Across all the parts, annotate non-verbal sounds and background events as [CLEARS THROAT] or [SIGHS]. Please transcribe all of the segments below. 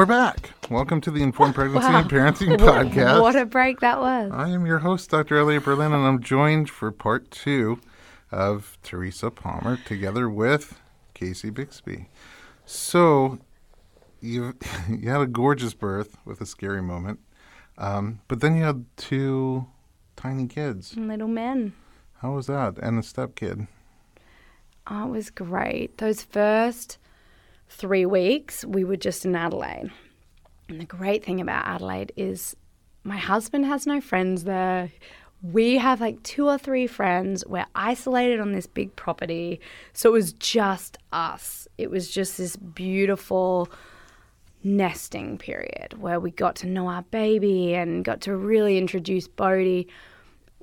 We're back. Welcome to the Informed Pregnancy and Parenting [LAUGHS] Podcast. What a break that was. I am your host, Dr. Elliot Berlin, and I'm joined for part two of Teresa Palmer together with Casey Bixby. So, you [LAUGHS] you had a gorgeous birth with a scary moment, um, but then you had two tiny kids. Little men. How was that? And a stepkid. Oh, it was great. Those first three weeks, we were just in Adelaide. And the great thing about Adelaide is my husband has no friends there. We have like two or three friends. We're isolated on this big property. So it was just us. It was just this beautiful nesting period where we got to know our baby and got to really introduce Bodhi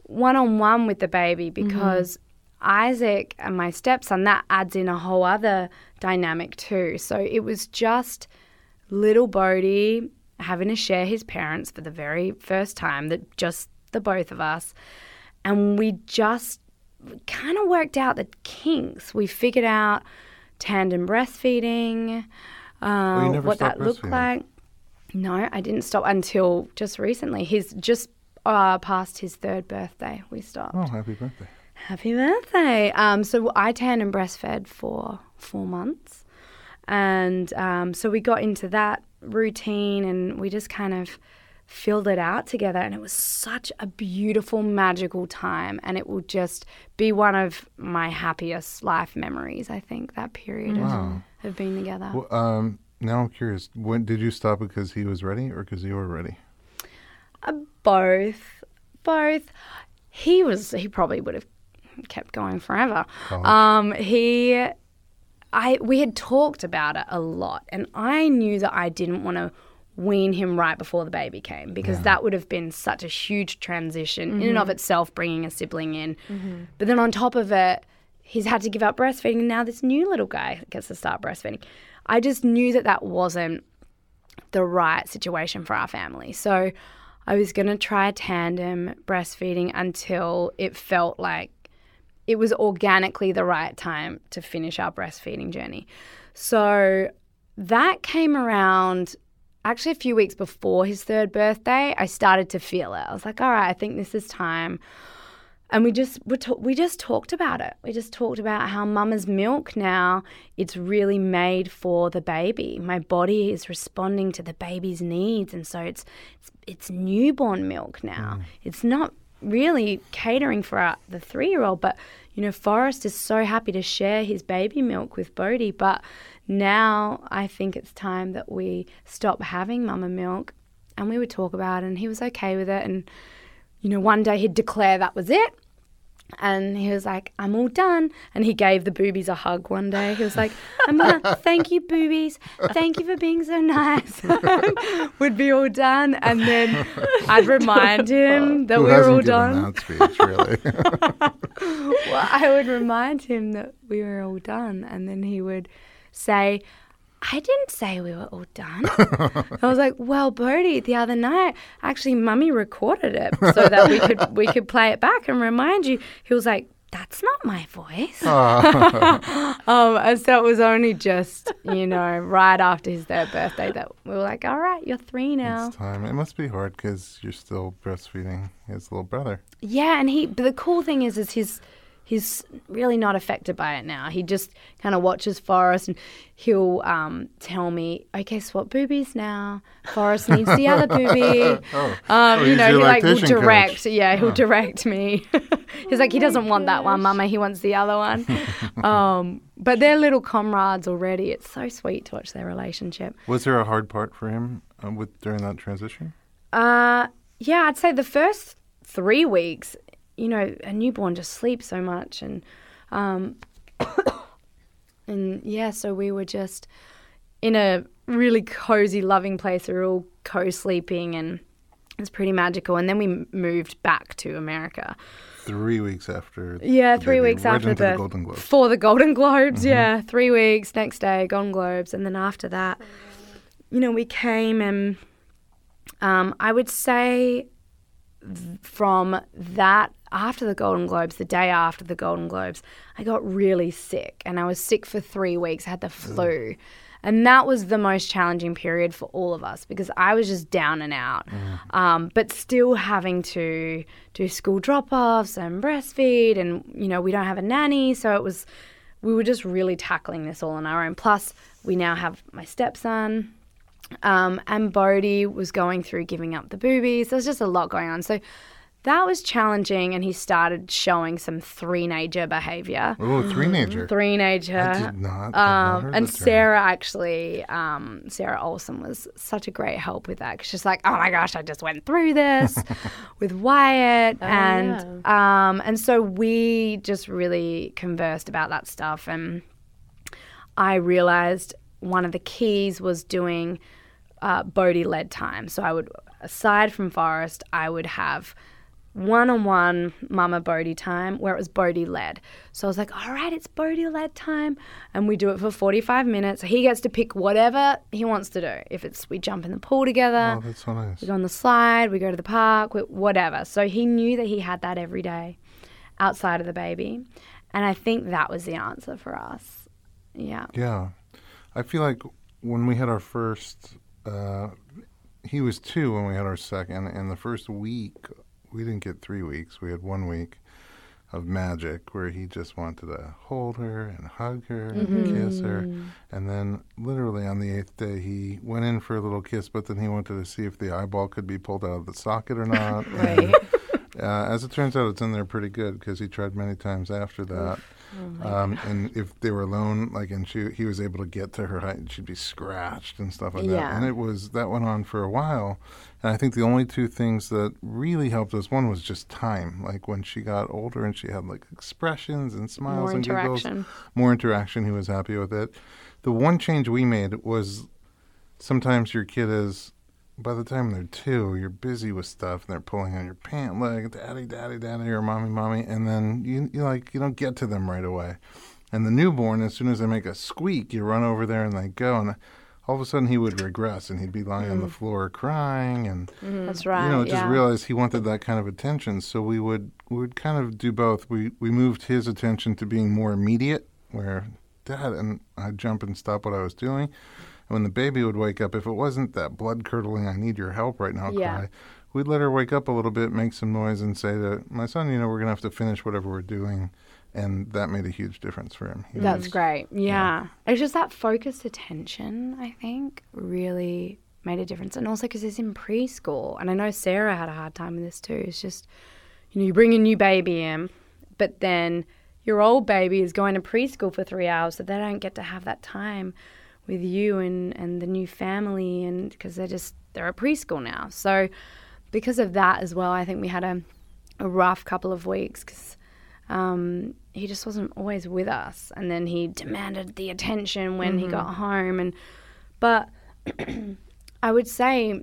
one on one with the baby mm-hmm. because Isaac and my stepson, that adds in a whole other dynamic too. So it was just little Bodhi having to share his parents for the very first time, that just the both of us. And we just kind of worked out the kinks. We figured out tandem breastfeeding, uh, you never what that looked like. No, I didn't stop until just recently. He's just uh, past his third birthday. We stopped. Oh, happy birthday. Happy birthday. Um, so I tandem breastfed for four months. And um, so we got into that routine and we just kind of filled it out together. And it was such a beautiful, magical time. And it will just be one of my happiest life memories, I think, that period Wow. of, of being together. Well, um, now I'm curious. When did you stop because he was ready or because you were ready? Uh, both. Both. He was, he probably would have kept going forever. College. Um, he, I, we had talked about it a lot, and I knew that I didn't want to wean him right before the baby came because that would have been such a huge transition in and of mm-hmm. itself, bringing a sibling in. Mm-hmm. But then on top of it, he's had to give up breastfeeding, and now this new little guy gets to start breastfeeding. I just knew that that wasn't the right situation for our family. So I was going to try tandem breastfeeding until it felt like it was organically the right time to finish our breastfeeding journey. So that came around actually a few weeks before his third birthday. I started to feel it. I was like, all right, I think this is time. And we just we, ta- we just talked about it. We just talked about how mama's milk now it's really made for the baby. My body is responding to the baby's needs, and so it's it's, it's newborn milk now. Mm. It's not really catering for our, the three year old, but you know, Forrest is so happy to share his baby milk with Bodhi. But now I think it's time that we stop having mama milk, and we would talk about it, and he was okay with it, and you know, one day he'd declare that was it. And he was like, I'm all done. And he gave the boobies a hug one day. He was like, I'm gonna [LAUGHS] thank you, boobies. Thank you for being so nice. [LAUGHS] We'd be all done. And then I'd [LAUGHS] remind him that Who we were all done. that speech, really? Well, I would remind him that we were all done. And then he would say, I didn't say we were all done. I was like, well, Bodhi, the other night, actually, Mummy recorded it so that we could we could play it back and remind you. He was like, that's not my voice. [LAUGHS] um, and so it was only just, you know, right after his third birthday that we were like, all right, you're three now. it's time. It must be hard because you're still breastfeeding his little brother. Yeah, and he. But the cool thing is, is he's he's really not affected by it now. He just kind of watches Forrest, and he'll um, tell me, "Okay, swap boobies now. Forrest needs the other [LAUGHS] boobie." um, Oh, you know, he like will lactation coach. direct. Yeah, he'll direct me. [LAUGHS] he's like, he doesn't want that one, Mama. He wants the other one. [LAUGHS] um, but they're little comrades already. It's so sweet to watch their relationship. Was there a hard part for him uh, with during that transition? Uh, yeah, I'd say the first three weeks, you know, a newborn just sleeps so much, and um, [COUGHS] and yeah, so we were just in a really cozy, loving place. We were all co-sleeping, and it was pretty magical. And then we moved back to America. Three weeks after. Yeah, three baby, weeks right after the, the Golden Globes. for the Golden Globes. Yeah, three weeks. Next day, Golden Globes, and then after that, you know, we came and um, I would say th- from that after the Golden Globes, the day after the Golden Globes, I got really sick, and I was sick for three weeks. I had the flu, And that was the most challenging period for all of us because I was just down and out. Um, but still having to do school drop offs and breastfeed. And, you know, we don't have a nanny. So it was, we were just really tackling this all on our own. Plus, we now have my stepson. Um, and Bodhi was going through giving up the boobies. There was just a lot going on. So that was challenging, and he started showing some three-nager behavior. Oh, three nature. Three-nager. I did not. Um, and the term. Sarah actually, um, Sarah Olsen was such a great help with that. Cause she's like, oh my gosh, I just went through this [LAUGHS] with Wyatt, and um, and so we just really conversed about that stuff, and I realized one of the keys was doing uh, Bodhi led time. So I would, aside from Forrest, I would have one on one Mama Bodhi time where it was Bodhi led. So I was like, all right, it's Bodhi led time. And we do it for 45 minutes. He gets to pick whatever he wants to do. If it's we jump in the pool together, Oh, that's so nice. we go on the slide, we go to the park, whatever. So he knew that he had that every day outside of the baby. And I think that was the answer for us. Yeah. Yeah. I feel like when we had our first, uh, he was two when we had our second, and the first week, we didn't get three weeks. We had one week of magic where he just wanted to hold her and hug her and kiss her. And then, literally, on the eighth day, he went in for a little kiss, but then he wanted to see if the eyeball could be pulled out of the socket or [LAUGHS] not. And, Right. uh, as it turns out, it's in there pretty good because he tried many times after that. Um, and if they were alone, like, and she, he was able to get to her height, and she'd be scratched and stuff like that. And it was that went on for a while. And I think the only two things that really helped us one was just time. Like when she got older and she had like expressions and smiles More and giggles, interaction. more interaction. He was happy with it. The one change we made was sometimes your kid is by the time they're two, you're busy with stuff and they're pulling on your pant leg, daddy, daddy, daddy, or mommy, mommy, and then you you like you don't get to them right away. And the newborn, as soon as they make a squeak, you run over there and they go, and all of a sudden he would regress and he'd be lying on the mm. floor crying and mm-hmm. That's right. you know, just yeah. realized he wanted that kind of attention. So we would we would kind of do both. We we moved his attention to being more immediate, where dad and I'd jump and stop what I was doing. And when the baby would wake up, if it wasn't that blood curdling, I need your help right now Yeah. cry, we'd let her wake up a little bit, make some noise, and say to my son, you know, we're gonna have to finish whatever we're doing. And that made a huge difference for him. He That's was- great. Yeah. It's just that focused attention, I think, really made a difference. And also because he's in preschool. And I know Sarah had a hard time with this too. It's just, you know, you bring a new baby in, but then your old baby is going to preschool for three hours, so they don't get to have that time with you and, and the new family. And because they're just, they're at preschool now. So because of that as well, I think we had a, a rough couple of weeks because um, he just wasn't always with us and then he demanded the attention when he got home and but [CLEARS THROAT] i would say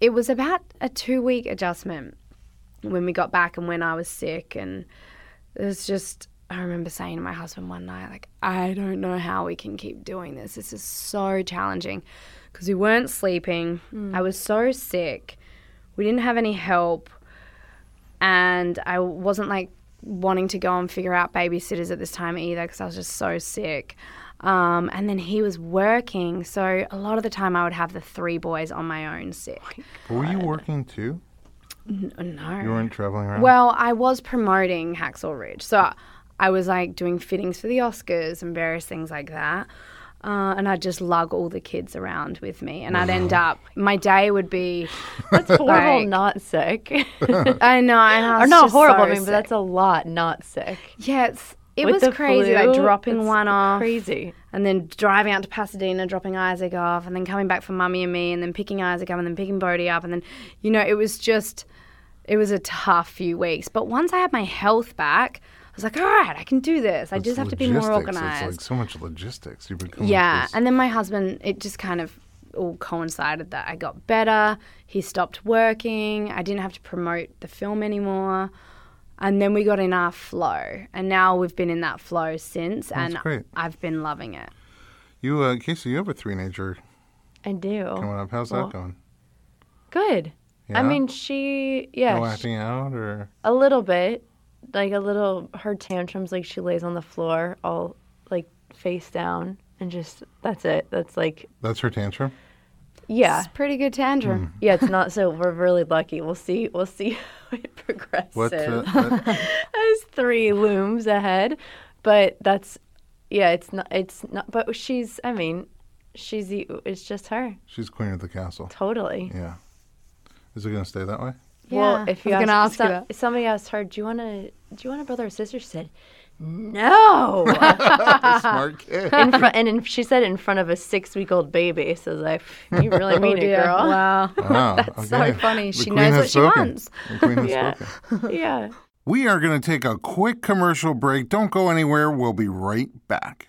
it was about a two week adjustment when we got back and when i was sick and it was just i remember saying to my husband one night like i don't know how we can keep doing this this is so challenging because we weren't sleeping i was so sick we didn't have any help and I wasn't like wanting to go and figure out babysitters at this time either because I was just so sick. Um, and then he was working, so a lot of the time I would have the three boys on my own sick. Were you working too? N- no. You weren't traveling around. Well, I was promoting Hacksaw Ridge, so I was like doing fittings for the Oscars and various things like that. Uh, and I'd just lug all the kids around with me, and I'd end up. My day would be, [LAUGHS] That's horrible, Like- not sick. [LAUGHS] I know, and I or not just horrible, so I mean, but that's a lot not sick. yeah, it's, it With was crazy. flu, like dropping one off, Crazy. and then driving out to Pasadena, dropping Isaac off, and then coming back for mummy and me, and then picking Isaac up, and then picking Bodhi up, and then, you know, it was just, it was a tough few weeks. But once I had my health back, I was like, all right, I can do this. I It's just have to be more organized. It's like so much logistics. You become yeah, and then my husband, it just kind of all coincided that I got better. He stopped working. I didn't have to promote the film anymore. And then we got in our flow. And now we've been in that flow since. That's and great. I've been loving it. You, uh, Casey, you have a three-nager I do. coming up. How's Well, that going? Good. Yeah? I mean, she, yeah, no sh- acting out or a little bit. Like a little, her tantrums, like she lays on the floor all like face down and just that's it. That's like That's her tantrum. yeah, It's a pretty good tantrum. yeah. It's not so we're really lucky. We'll see. We'll see [LAUGHS] how it progresses What? Uh, [LAUGHS] uh, as three looms ahead. But that's yeah. It's not. It's not. But she's. I mean, she's the. It's just her. she's queen of the castle. Totally. Yeah. Is it going to stay that way? Well, Yeah, if you I was gonna ask you some- that. somebody asked her, "Do you want to? Do you want a brother or sister?" She said, "No." [LAUGHS] Smart kid. in front, and in, she said it in front of a six-week-old baby. So I was like, "You really [LAUGHS] oh, mean it, dear. girl." Wow. [LAUGHS] Wow. That's so funny. The She knows has what she wants. The queen Yeah. spoken. yeah. We are going to take a quick commercial break. Don't go anywhere. We'll be right back.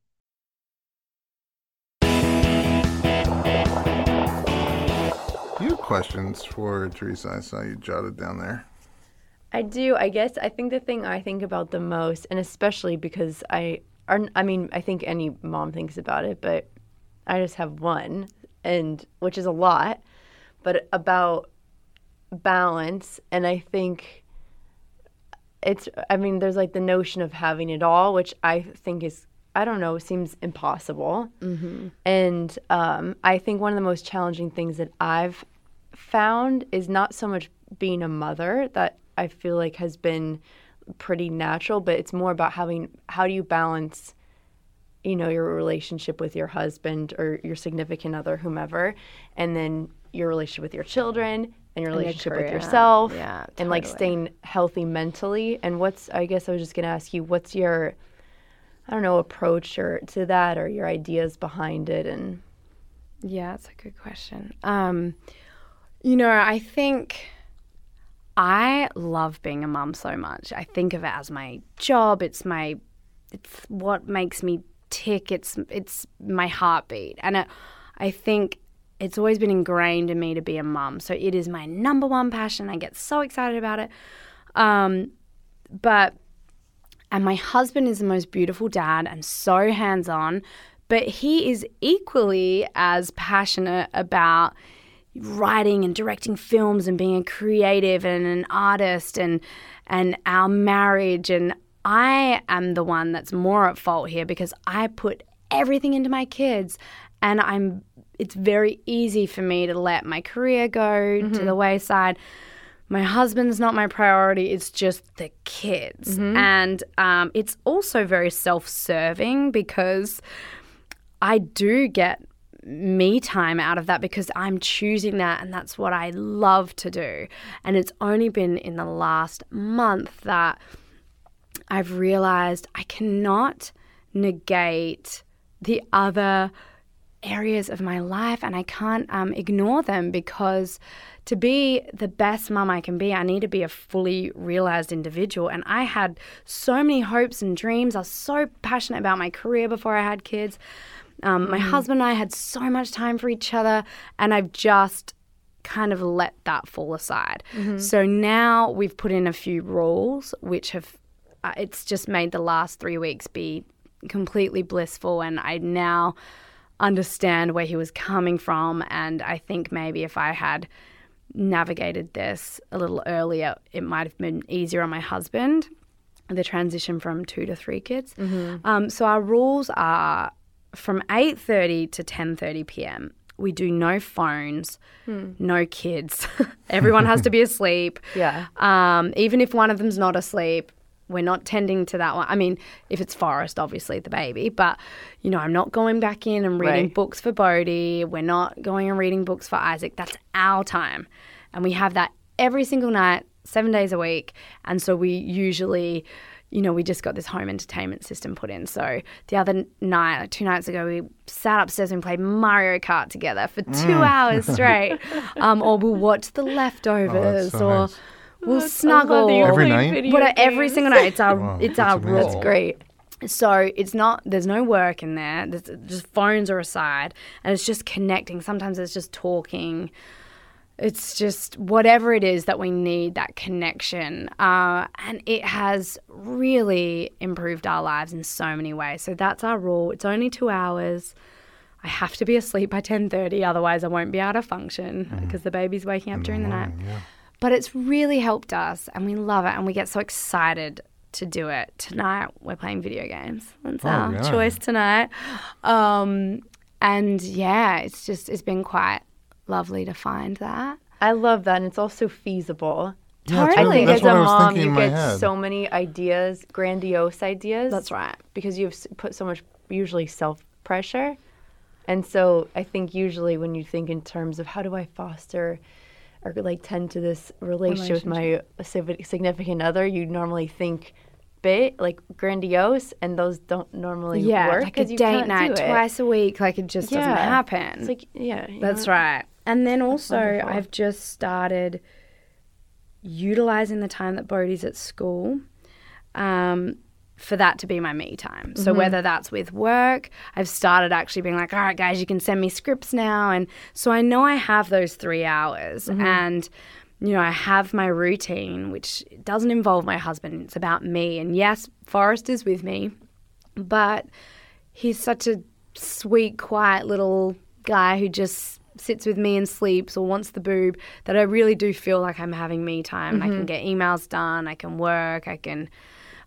You questions for Teresa. I saw you jotted down there. I do. I guess I think the thing I think about the most, and especially because I, I mean, I think any mom thinks about it, but I just have one, and which is a lot, but about balance. And I think it's, I mean, there's like the notion of having it all, which I think is, I don't know, seems impossible. Mm-hmm. And um, I think one of the most challenging things that I've found is not so much being a mother that I feel like has been pretty natural, but it's more about having how do you balance, you know, your relationship with your husband or your significant other, whomever, and then your relationship with your children and your your relationship with yourself, Yeah, and like staying healthy mentally. And what's I guess I was just gonna ask you, what's your I don't know approach or to that or your ideas behind it and Yeah, that's a good question. Um, you know, I think I love being a mum so much. I think of it as my job. It's my, it's what makes me tick. It's it's my heartbeat, and it, I think it's always been ingrained in me to be a mum. So it is my number one passion. I get so excited about it. Um, but and my husband is the most beautiful dad and so hands on, but he is equally as passionate about writing and directing films and being a creative and an artist and and our marriage. And I am the one that's more at fault here because I put everything into my kids. And I'm it's very easy for me to let my career go to mm-hmm. the wayside my husband's not my priority. It's just the kids. And um, it's also very self serving because I do get me time out of that because I'm choosing that and that's what I love to do. And it's only been in the last month that I've realized I cannot negate the other areas of my life and I can't um, ignore them because to be the best mum I can be, I need to be a fully realized individual. And I had so many hopes and dreams. I was so passionate about my career before I had kids. Um, my husband and I had so much time for each other, and I've just kind of let that fall aside. So now we've put in a few rules, which have uh, it's just made the last three weeks be completely blissful, and I now understand where he was coming from. And I think maybe if I had navigated this a little earlier, it might have been easier on my husband. The transition from two to three kids. Um, so our rules are from eight thirty to ten thirty p.m. We do no phones, no kids. [LAUGHS] Everyone has to be [LAUGHS] asleep. yeah. Um, even if one of them's not asleep, we're not tending to that one. I mean, if it's Forrest, obviously the baby, but you know, I'm not going back in and reading Right. books for Bodhi. We're not going and reading books for Isaac. That's our time. And we have that every single night, seven days a week. And so we usually, you know, we just got this home entertainment system put in. So the other night, like two nights ago, we sat upstairs and played Mario Kart together for two hours straight. [LAUGHS] Um, or we'll watch The Leftovers so or nice. We'll I love snuggle. that Every night? video What every single night, it's our Wow, it's that's our amazing. rule. That's great. So it's not there's no work in there. There's just phones are aside, and it's just connecting. Sometimes it's just talking. It's just whatever it is that we need that connection, uh, and it has really improved our lives in so many ways. So that's our rule. It's only two hours. I have to be asleep by ten thirty, otherwise I won't be able to function because the baby's waking up during the night. But it's really helped us, and we love it, and we get so excited to do it. Tonight, we're playing video games. That's Oh, our yeah. choice tonight. Um, and yeah, it's just it's been quite lovely to find that. I love that, and it's also feasible. Yeah, it's I really- that's as what a I was mom, you get head. so many ideas, grandiose ideas. That's right. because you've put so much usually self pressure. And so I think usually when you think in terms of how do I foster or like tend to this relationship with my significant other, you normally think big, like grandiose, and those don't normally Yeah, work. like a date night twice a week, like it just doesn't happen. It's like yeah, That's know? right. And then also. I've just started utilizing the time that Bodhi's at school um, for that to be my me time. So, mm-hmm. whether that's with work, I've started actually being like, all right, guys, you can send me scripts now. And so I know I have those three hours. Mm-hmm. And, you know, I have my routine, which doesn't involve my husband. It's about me. And yes, Forrest is with me, but he's such a sweet, quiet little guy who just sits with me and sleeps or wants the boob that I really do feel like I'm having me time. and I can mm-hmm. get emails done, I can work, I can.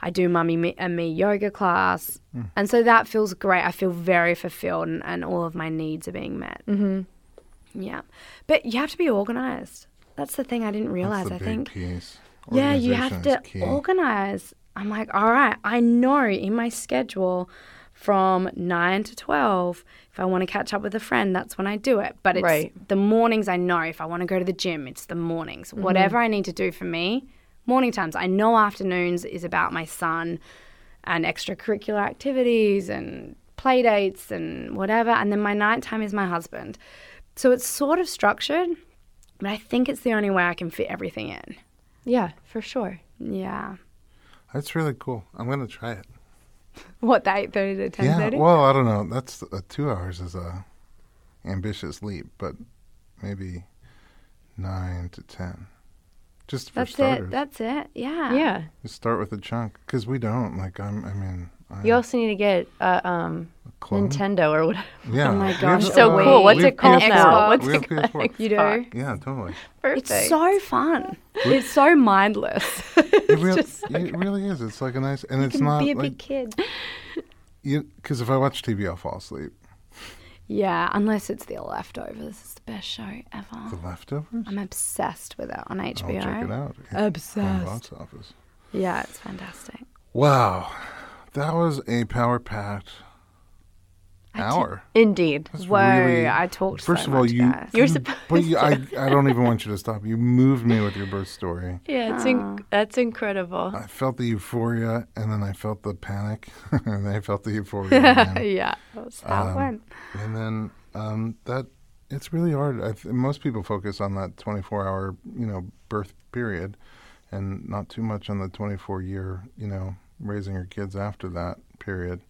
I do mummy me, and me yoga class, and so that feels great. I feel very fulfilled, and, and all of my needs are being met. Mm-hmm. Yeah, but you have to be organized. That's the thing I didn't realize. That's the I big think piece. yeah, you have to key. organize. I'm like, all right, I know in my schedule from 9 to 12, if I want to catch up with a friend, that's when I do it. But it's Right. the mornings I know. If I want to go to the gym, it's the mornings. Mm-hmm. Whatever I need to do for me, morning times. I know afternoons is about my son and extracurricular activities and play dates and whatever. And then my nighttime is my husband. So it's sort of structured, but I think it's the only way I can fit everything in. Yeah, for sure. Yeah. That's really cool. I'm gonna try it. [LAUGHS] What, the eight thirty to ten Yeah. thirty? Well, I don't know. That's uh, two hours is a ambitious leap, but maybe nine to ten, just for That's starters. it. That's it. Yeah. Yeah. Just start with a chunk because we don't like. I'm. I mean, I'm You also need to get uh, um, a clone. Nintendo or whatever. [LAUGHS] Yeah. Oh my we have- gosh, So cool. What's we have it called PS4. now? What's we it called? PS4. [LAUGHS] You do. Yeah, totally. Perfect. It's so fun. it's so mindless. [LAUGHS] It, real, just so it really is. It's like a nice, and it's you can not be a like big kid. you. Because if I watch TV, I'll fall asleep. Yeah, unless it's The Leftovers. It's the best show ever. The leftovers. I'm obsessed with it on HBO. I'll HBO. check it out. Hit Obsessed. box office. Yeah, it's fantastic. Wow, that was a power packed hour. Indeed. That's Whoa, really- I talked First so of all, you, guys. You're supposed [LAUGHS] but you, I, I don't even want you to stop. You moved me with your birth story. [LAUGHS] Yeah, it's inc- that's incredible. I felt the euphoria, and then I felt the panic, [LAUGHS] and then I felt the euphoria, again. yeah, that's how it Um, went. and then um, that it's really hard. I th- most people focus on that 24-hour, you know, birth period, and not too much on the 24-year, you know, raising your kids after that period.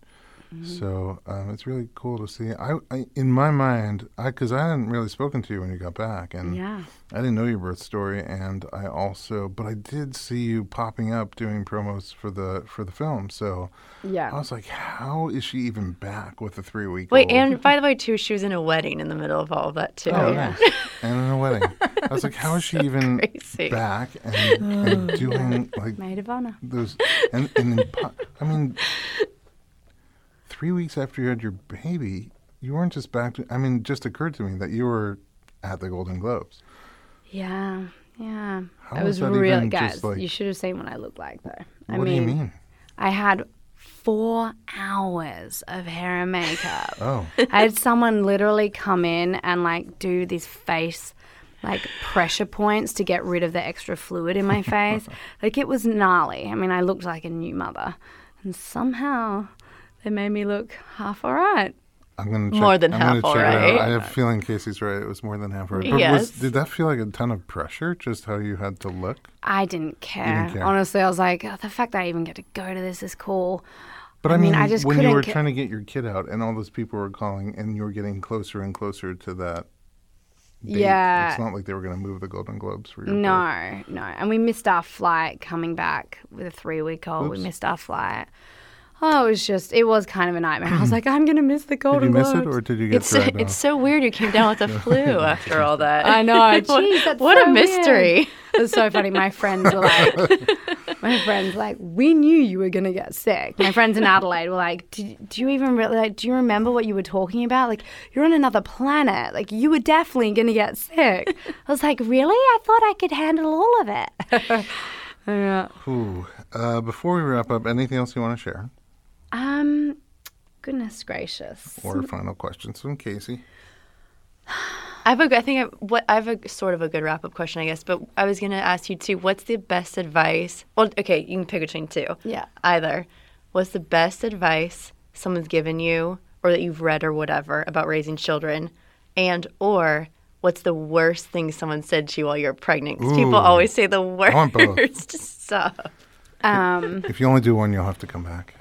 So um, it's really cool to see. I, I in my mind, I because I hadn't really spoken to you when you got back, and Yeah. I didn't know your birth story, and I also, but I did see you popping up doing promos for the for the film. So yeah, I was like, how is she even back with a three week? Wait, and by the way, too, she was in a wedding in the middle of all of that too. Oh, nice. [LAUGHS] and in a wedding. I was like, how is she [LAUGHS] even crazy. back and, and [SIGHS] doing like Maid of honor. those? And, and in, I mean, three weeks after you had your baby, you weren't just back to. I mean, it just occurred to me that you were at the Golden Globes. Yeah. Yeah. How I was that real guys. like- You should have seen what I looked like though. I what mean, do you mean? I had four hours of hair and makeup. Oh, I had someone literally come in and like do these face like pressure points to get rid of the extra fluid in my [LAUGHS] face. like it was gnarly. I mean, I looked like a new mother, and somehow they made me look half all right. I'm gonna check, More than I'm gonna half check it out. alright. I have a feeling Casey's right. It was more than half right. But was, Yes. did that feel like a ton of pressure? Just how you had to look? I didn't care. care. Honestly, I was like, oh, the fact that I even get to go to this is cool. But I, I mean, mean, I just when you were ca- trying to get your kid out, and all those people were calling, and you were getting closer and closer to that. Date, Yeah. it's not like they were going to move the Golden Globes for your birth. No, no. And we missed our flight coming back with a three week old. We missed our flight. Oh, it was just, it was kind of a nightmare. I was [LAUGHS] like, I'm going to miss the Golden Globes. Did you miss it, or did you get It's so, [LAUGHS] dragged it's so weird you came down with the [LAUGHS] flu after all that. I know. What- Jeez, that's what so a mystery. It's so funny. My friends were like, my friends were like, we knew you were gonna get sick. My friends in Adelaide were like, do, do you even really like? Do you remember what you were talking about? Like, you're on another planet. Like, you were definitely gonna get sick. I was like, really? I thought I could handle all of it. yeah. Ooh. Uh, before we wrap up, anything else you want to share, Um, goodness gracious. or final questions from Casey? I have a, I think I, what I have a sort of a good wrap up question, I guess. But I was gonna ask you too. What's the best advice? Well, okay, you can pick between two. Yeah. Either. What's the best advice someone's given you, or that you've read, or whatever, about raising children, and or what's the worst thing someone said to you while you're pregnant? 'Cause people always say the want both. worst [LAUGHS] stuff. Um. If you only do one, you'll have to come back.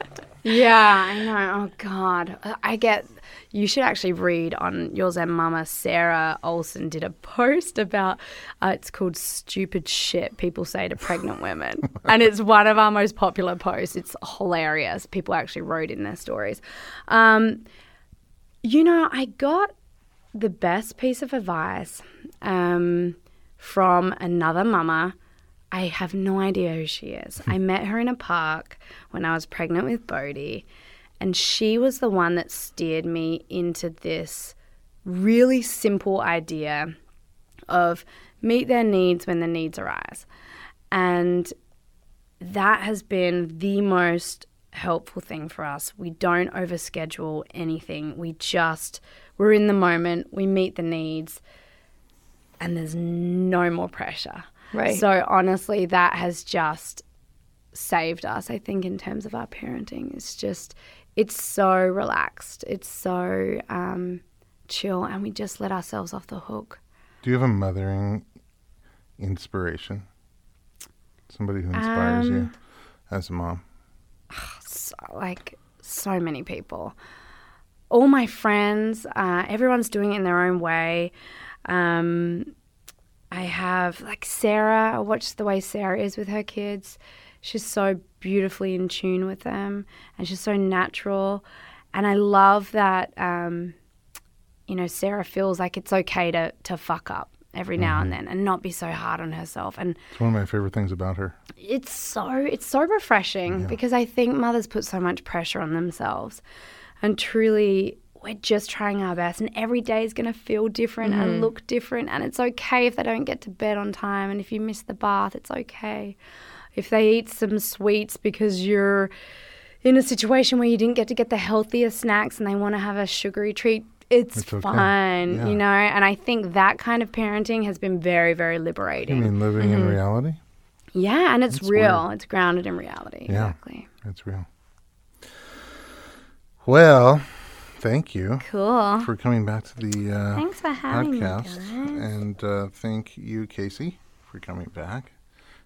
Yeah, I know. Oh God, I get. You should actually read on your Zen Mama. Sarah Olsen did a post about. Uh, it's called "Stupid Shit People Say to Pregnant Women," [LAUGHS] and it's one of our most popular posts. It's hilarious. People actually wrote in their stories. Um, you know, I got the best piece of advice um, from another mama. I have no idea who she is. Hmm. I met her in a park when I was pregnant with Bodhi, and she was the one that steered me into this really simple idea of meet their needs when the needs arise. And that has been the most helpful thing for us. We don't overschedule anything. We just we're in the moment, we meet the needs and there's no more pressure. Right. So honestly, that has just saved us, I think, in terms of our parenting. It's just it's so relaxed. It's so um, chill and we just let ourselves off the hook. Do you have a mothering inspiration? Somebody who inspires you Um, as a mom? [SIGHS] so, like so many people. All my friends, uh, everyone's doing it in their own way. Um, I have like Sarah. I watch the way Sarah is with her kids. She's so beautifully in tune with them, and she's so natural. And I love that. Um, you know, Sarah feels like it's okay to to fuck up every now and then, and not be so hard on herself. And It's one of my favorite things about her. it's so it's so refreshing because I think mothers put so much pressure on themselves, and truly we're just trying our best, and every day is going to feel different and mm-hmm. look different, and it's okay if they don't get to bed on time, and if you miss the bath, it's okay. If they eat some sweets because you're in a situation where you didn't get to get the healthiest snacks and they want to have a sugary treat, it's, It's okay. fine, Yeah. you know. And I think that kind of parenting has been very, very You liberating. mean living in mm-hmm. reality? Yeah, and it's That's real. It's grounded in reality. Yeah. Exactly. It's real. Well, thank you Cool. for coming back to the uh, Thanks for having podcast. me, guys. And uh, thank you, Casey, for coming back.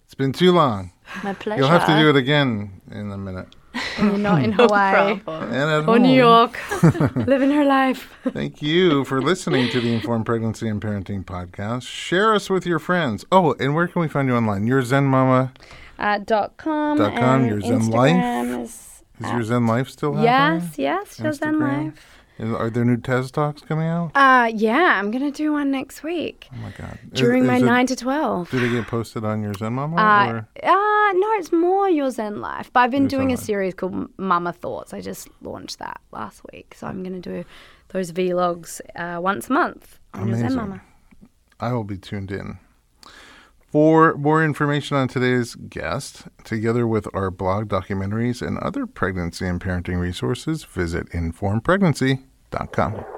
It's been too long. My pleasure. You'll have to do it again in a minute. [LAUGHS] When you're not in [LAUGHS] Hawaii problem. And at or New. York, [LAUGHS] living her life. Thank you for listening to the Informed Pregnancy and Parenting Podcast. Share us with your friends. Oh, and where can we find you online? Your Zen Mama. Uh, dot com. Dot com, and your Zen Life? Is, Is your Zen Life still happening? yes, yes, your Zen life. Is- Are there new TED Talks coming out? Uh, yeah, I'm gonna do one next week Oh my God. During is my it- nine to twelve. Do they get posted on your Zen Mama? Uh, or? uh, no, it's more your Zen life. But I've been Your doing Zen a Life. series called Mama Thoughts. I just launched that last week, so I'm gonna do those vlogs uh, once a month on your Zen Amazing. Mama. I will be tuned in. For more information on today's guest, together with our blog documentaries and other pregnancy and parenting resources, visit informedpregnancy.com.